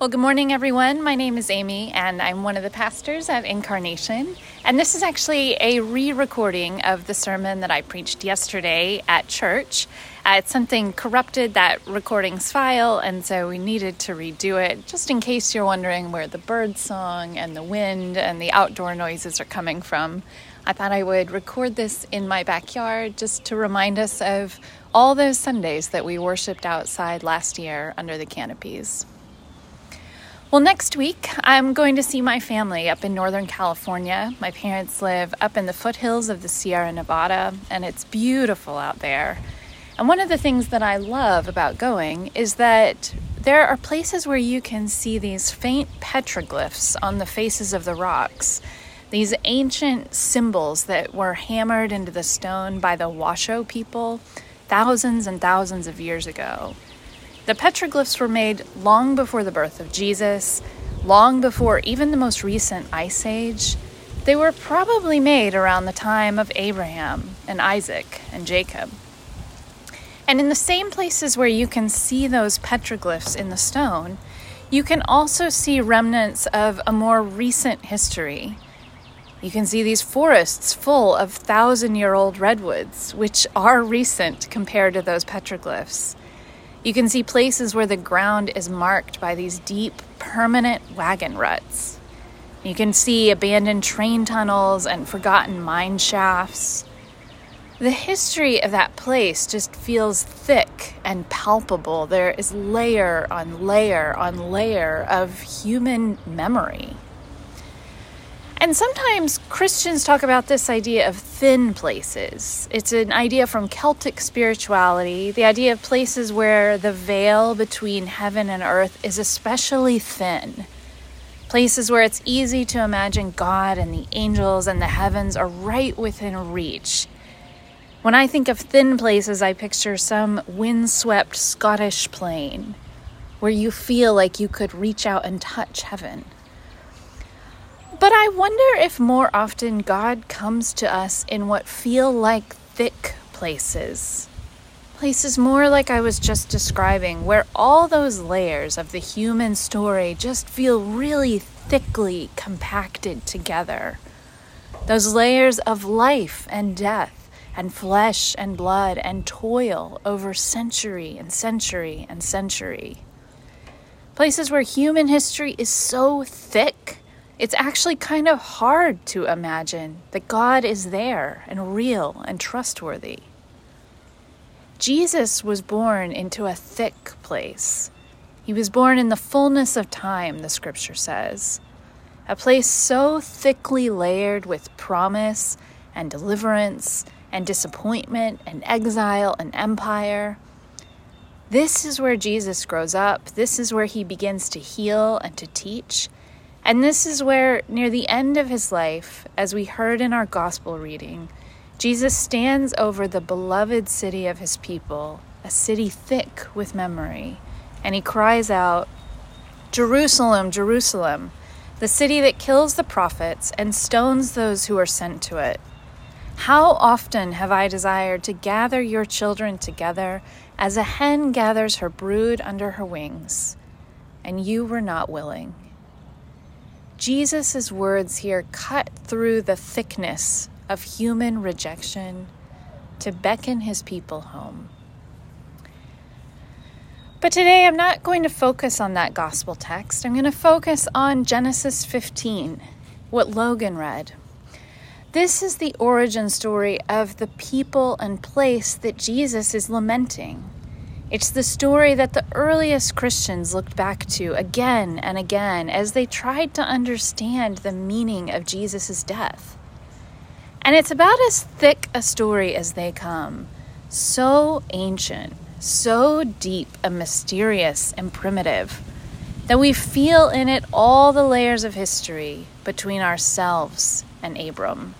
Well, good morning, everyone. My name is Amy, and I'm one of the pastors at Incarnation. And this is actually a re recording of the sermon that I preached yesterday at church. Uh, it's something corrupted that recording's file, and so we needed to redo it just in case you're wondering where the bird song and the wind and the outdoor noises are coming from. I thought I would record this in my backyard just to remind us of all those Sundays that we worshiped outside last year under the canopies. Well, next week I'm going to see my family up in Northern California. My parents live up in the foothills of the Sierra Nevada, and it's beautiful out there. And one of the things that I love about going is that there are places where you can see these faint petroglyphs on the faces of the rocks. These ancient symbols that were hammered into the stone by the Washoe people thousands and thousands of years ago. The petroglyphs were made long before the birth of Jesus, long before even the most recent ice age. They were probably made around the time of Abraham and Isaac and Jacob. And in the same places where you can see those petroglyphs in the stone, you can also see remnants of a more recent history. You can see these forests full of thousand year old redwoods, which are recent compared to those petroglyphs. You can see places where the ground is marked by these deep, permanent wagon ruts. You can see abandoned train tunnels and forgotten mine shafts. The history of that place just feels thick and palpable. There is layer on layer on layer of human memory. And sometimes Christians talk about this idea of thin places. It's an idea from Celtic spirituality, the idea of places where the veil between heaven and earth is especially thin. Places where it's easy to imagine God and the angels and the heavens are right within reach. When I think of thin places, I picture some windswept Scottish plain where you feel like you could reach out and touch heaven. But I wonder if more often God comes to us in what feel like thick places. Places more like I was just describing, where all those layers of the human story just feel really thickly compacted together. Those layers of life and death, and flesh and blood and toil over century and century and century. Places where human history is so thick it's actually kind of hard to imagine that God is there and real and trustworthy. Jesus was born into a thick place. He was born in the fullness of time, the scripture says. A place so thickly layered with promise and deliverance and disappointment and exile and empire. This is where Jesus grows up. This is where he begins to heal and to teach. And this is where, near the end of his life, as we heard in our gospel reading, Jesus stands over the beloved city of his people, a city thick with memory, and he cries out, Jerusalem, Jerusalem, the city that kills the prophets and stones those who are sent to it. How often have I desired to gather your children together as a hen gathers her brood under her wings, and you were not willing. Jesus' words here cut through the thickness of human rejection to beckon his people home. But today I'm not going to focus on that gospel text. I'm going to focus on Genesis 15, what Logan read. This is the origin story of the people and place that Jesus is lamenting. It's the story that the earliest Christians looked back to again and again as they tried to understand the meaning of Jesus' death. And it's about as thick a story as they come, so ancient, so deep and mysterious and primitive, that we feel in it all the layers of history between ourselves and Abram.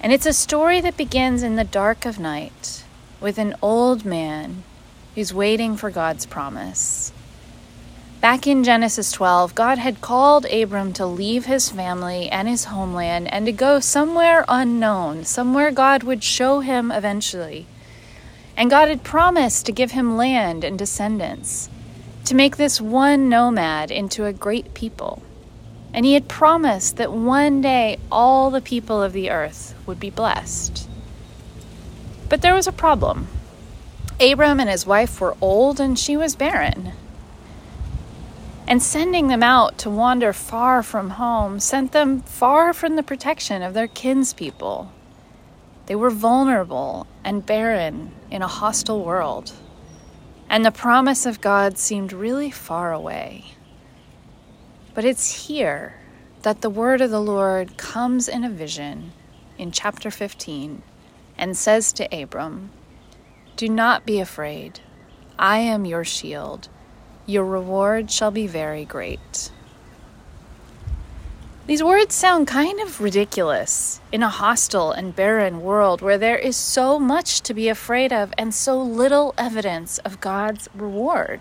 And it's a story that begins in the dark of night with an old man who's waiting for God's promise. Back in Genesis 12, God had called Abram to leave his family and his homeland and to go somewhere unknown, somewhere God would show him eventually. And God had promised to give him land and descendants, to make this one nomad into a great people. And he had promised that one day all the people of the earth would be blessed. But there was a problem. Abram and his wife were old and she was barren. And sending them out to wander far from home sent them far from the protection of their kinspeople. They were vulnerable and barren in a hostile world. And the promise of God seemed really far away. But it's here that the word of the Lord comes in a vision in chapter 15 and says to Abram, Do not be afraid. I am your shield. Your reward shall be very great. These words sound kind of ridiculous in a hostile and barren world where there is so much to be afraid of and so little evidence of God's reward.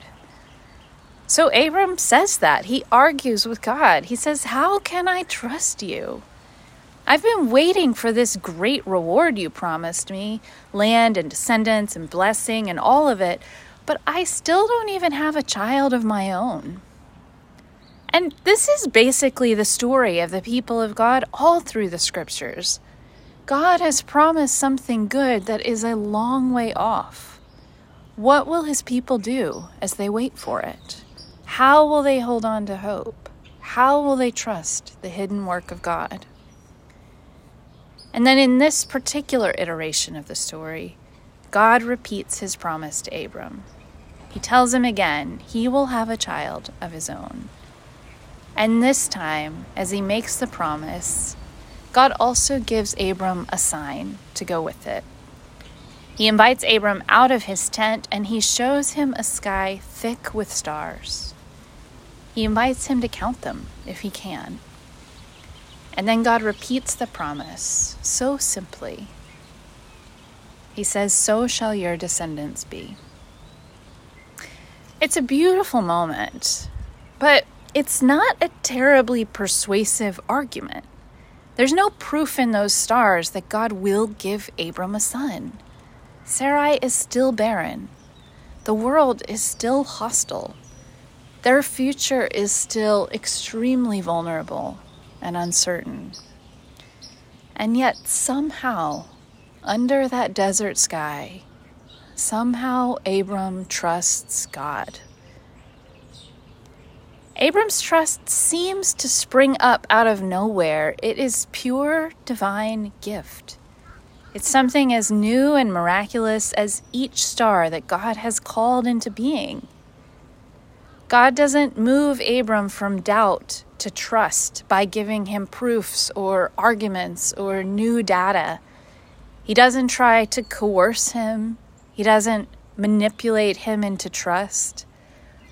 So Abram says that. He argues with God. He says, How can I trust you? I've been waiting for this great reward you promised me land and descendants and blessing and all of it, but I still don't even have a child of my own. And this is basically the story of the people of God all through the scriptures. God has promised something good that is a long way off. What will his people do as they wait for it? How will they hold on to hope? How will they trust the hidden work of God? And then in this particular iteration of the story, God repeats his promise to Abram. He tells him again he will have a child of his own. And this time, as he makes the promise, God also gives Abram a sign to go with it. He invites Abram out of his tent and he shows him a sky thick with stars. He invites him to count them if he can. And then God repeats the promise so simply. He says, So shall your descendants be. It's a beautiful moment, but it's not a terribly persuasive argument. There's no proof in those stars that God will give Abram a son. Sarai is still barren. The world is still hostile. Their future is still extremely vulnerable and uncertain. And yet, somehow, under that desert sky, somehow Abram trusts God. Abram's trust seems to spring up out of nowhere. It is pure divine gift. It's something as new and miraculous as each star that God has called into being. God doesn't move Abram from doubt to trust by giving him proofs or arguments or new data. He doesn't try to coerce him, he doesn't manipulate him into trust.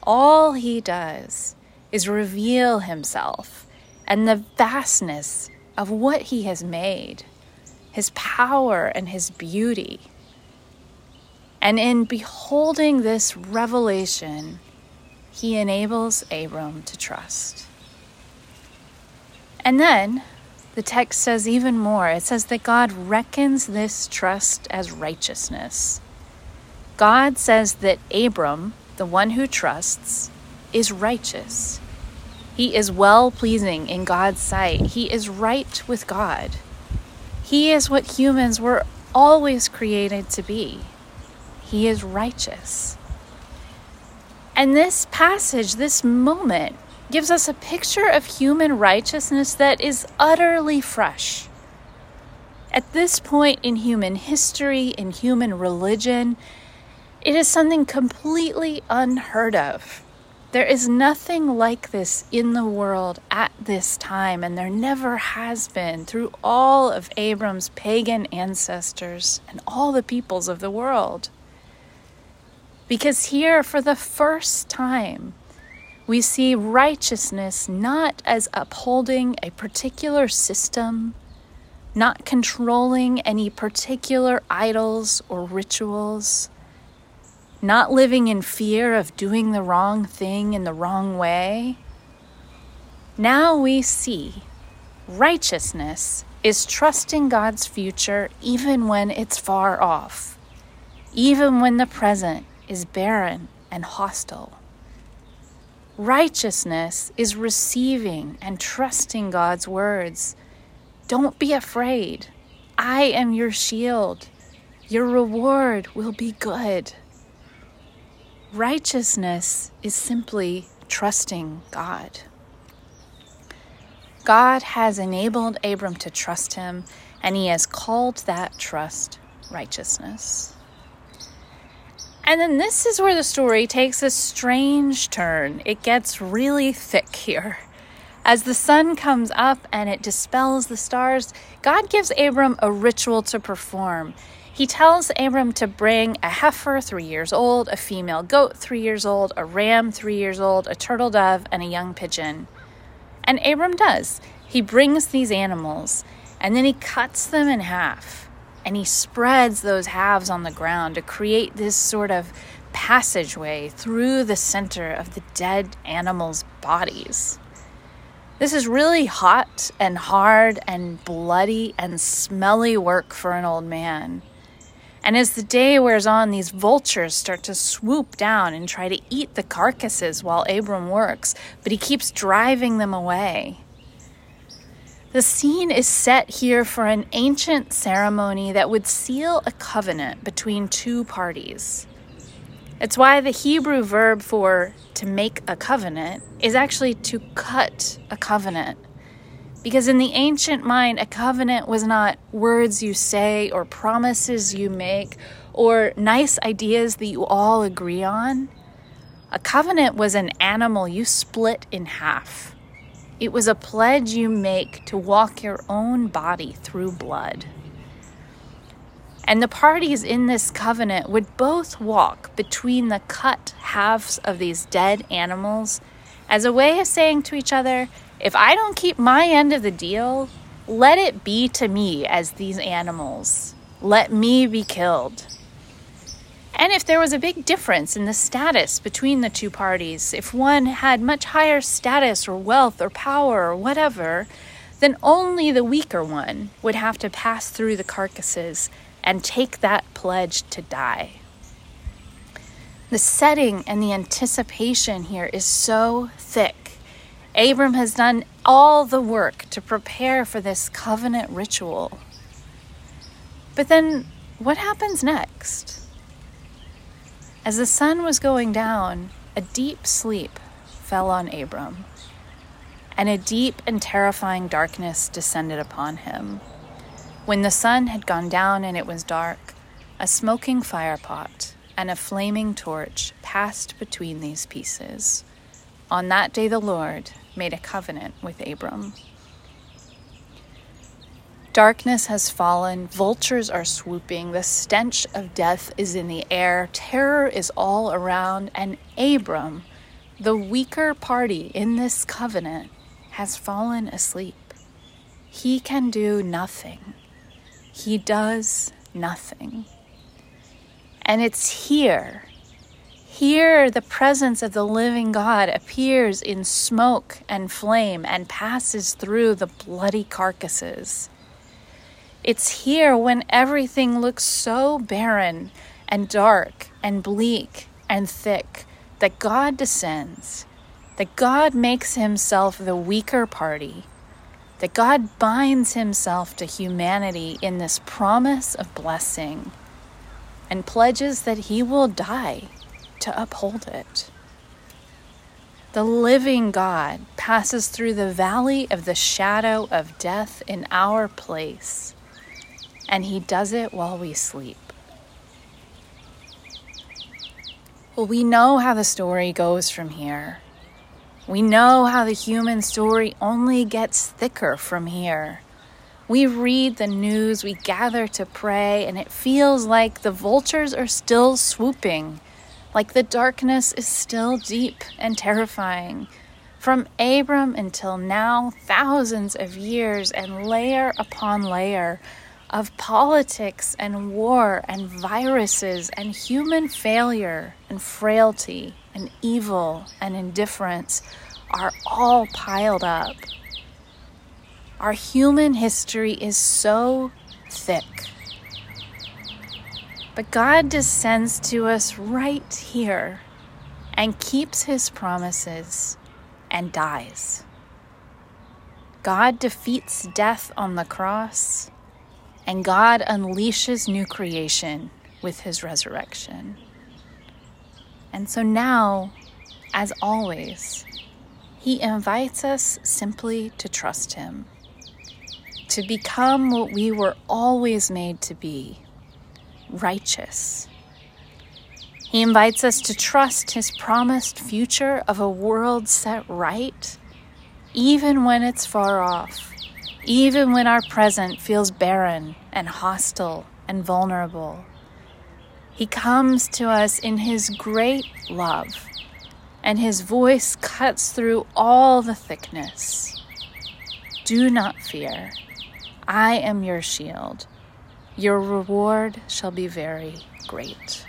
All he does is reveal himself and the vastness of what he has made, his power and his beauty. And in beholding this revelation, he enables Abram to trust. And then the text says even more it says that God reckons this trust as righteousness. God says that Abram, the one who trusts, is righteous. He is well pleasing in God's sight. He is right with God. He is what humans were always created to be. He is righteous. And this passage, this moment, gives us a picture of human righteousness that is utterly fresh. At this point in human history, in human religion, it is something completely unheard of. There is nothing like this in the world at this time, and there never has been through all of Abram's pagan ancestors and all the peoples of the world. Because here, for the first time, we see righteousness not as upholding a particular system, not controlling any particular idols or rituals, not living in fear of doing the wrong thing in the wrong way. Now we see righteousness is trusting God's future even when it's far off, even when the present is barren and hostile. Righteousness is receiving and trusting God's words. Don't be afraid. I am your shield. Your reward will be good. Righteousness is simply trusting God. God has enabled Abram to trust him, and he has called that trust righteousness. And then this is where the story takes a strange turn. It gets really thick here. As the sun comes up and it dispels the stars, God gives Abram a ritual to perform. He tells Abram to bring a heifer three years old, a female goat three years old, a ram three years old, a turtle dove, and a young pigeon. And Abram does. He brings these animals and then he cuts them in half and he spreads those halves on the ground to create this sort of passageway through the center of the dead animals' bodies. This is really hot and hard and bloody and smelly work for an old man. And as the day wears on, these vultures start to swoop down and try to eat the carcasses while Abram works, but he keeps driving them away. The scene is set here for an ancient ceremony that would seal a covenant between two parties. It's why the Hebrew verb for to make a covenant is actually to cut a covenant. Because in the ancient mind, a covenant was not words you say or promises you make or nice ideas that you all agree on. A covenant was an animal you split in half. It was a pledge you make to walk your own body through blood. And the parties in this covenant would both walk between the cut halves of these dead animals as a way of saying to each other, if I don't keep my end of the deal, let it be to me as these animals. Let me be killed. And if there was a big difference in the status between the two parties, if one had much higher status or wealth or power or whatever, then only the weaker one would have to pass through the carcasses and take that pledge to die. The setting and the anticipation here is so thick. Abram has done all the work to prepare for this covenant ritual. But then, what happens next? As the sun was going down, a deep sleep fell on Abram, and a deep and terrifying darkness descended upon him. When the sun had gone down and it was dark, a smoking firepot and a flaming torch passed between these pieces. On that day, the Lord made a covenant with Abram. Darkness has fallen, vultures are swooping, the stench of death is in the air, terror is all around, and Abram, the weaker party in this covenant, has fallen asleep. He can do nothing. He does nothing. And it's here, here the presence of the living God appears in smoke and flame and passes through the bloody carcasses. It's here when everything looks so barren and dark and bleak and thick that God descends, that God makes himself the weaker party, that God binds himself to humanity in this promise of blessing and pledges that he will die to uphold it. The living God passes through the valley of the shadow of death in our place and He does it while we sleep. Well, we know how the story goes from here. We know how the human story only gets thicker from here. We read the news, we gather to pray, and it feels like the vultures are still swooping, like the darkness is still deep and terrifying. From Abram until now, thousands of years and layer upon layer of politics and war and viruses and human failure and frailty and evil and indifference are all piled up. Our human history is so thick. But God descends to us right here and keeps his promises and dies. God defeats death on the cross, and God unleashes new creation with his resurrection. And so now, as always, he invites us simply to trust him, to become what we were always made to be righteous. He invites us to trust his promised future of a world set right, even when it's far off, even when our present feels barren and hostile and vulnerable. He comes to us in His great love, and His voice cuts through all the thickness. Do not fear. I am your shield. Your reward shall be very great.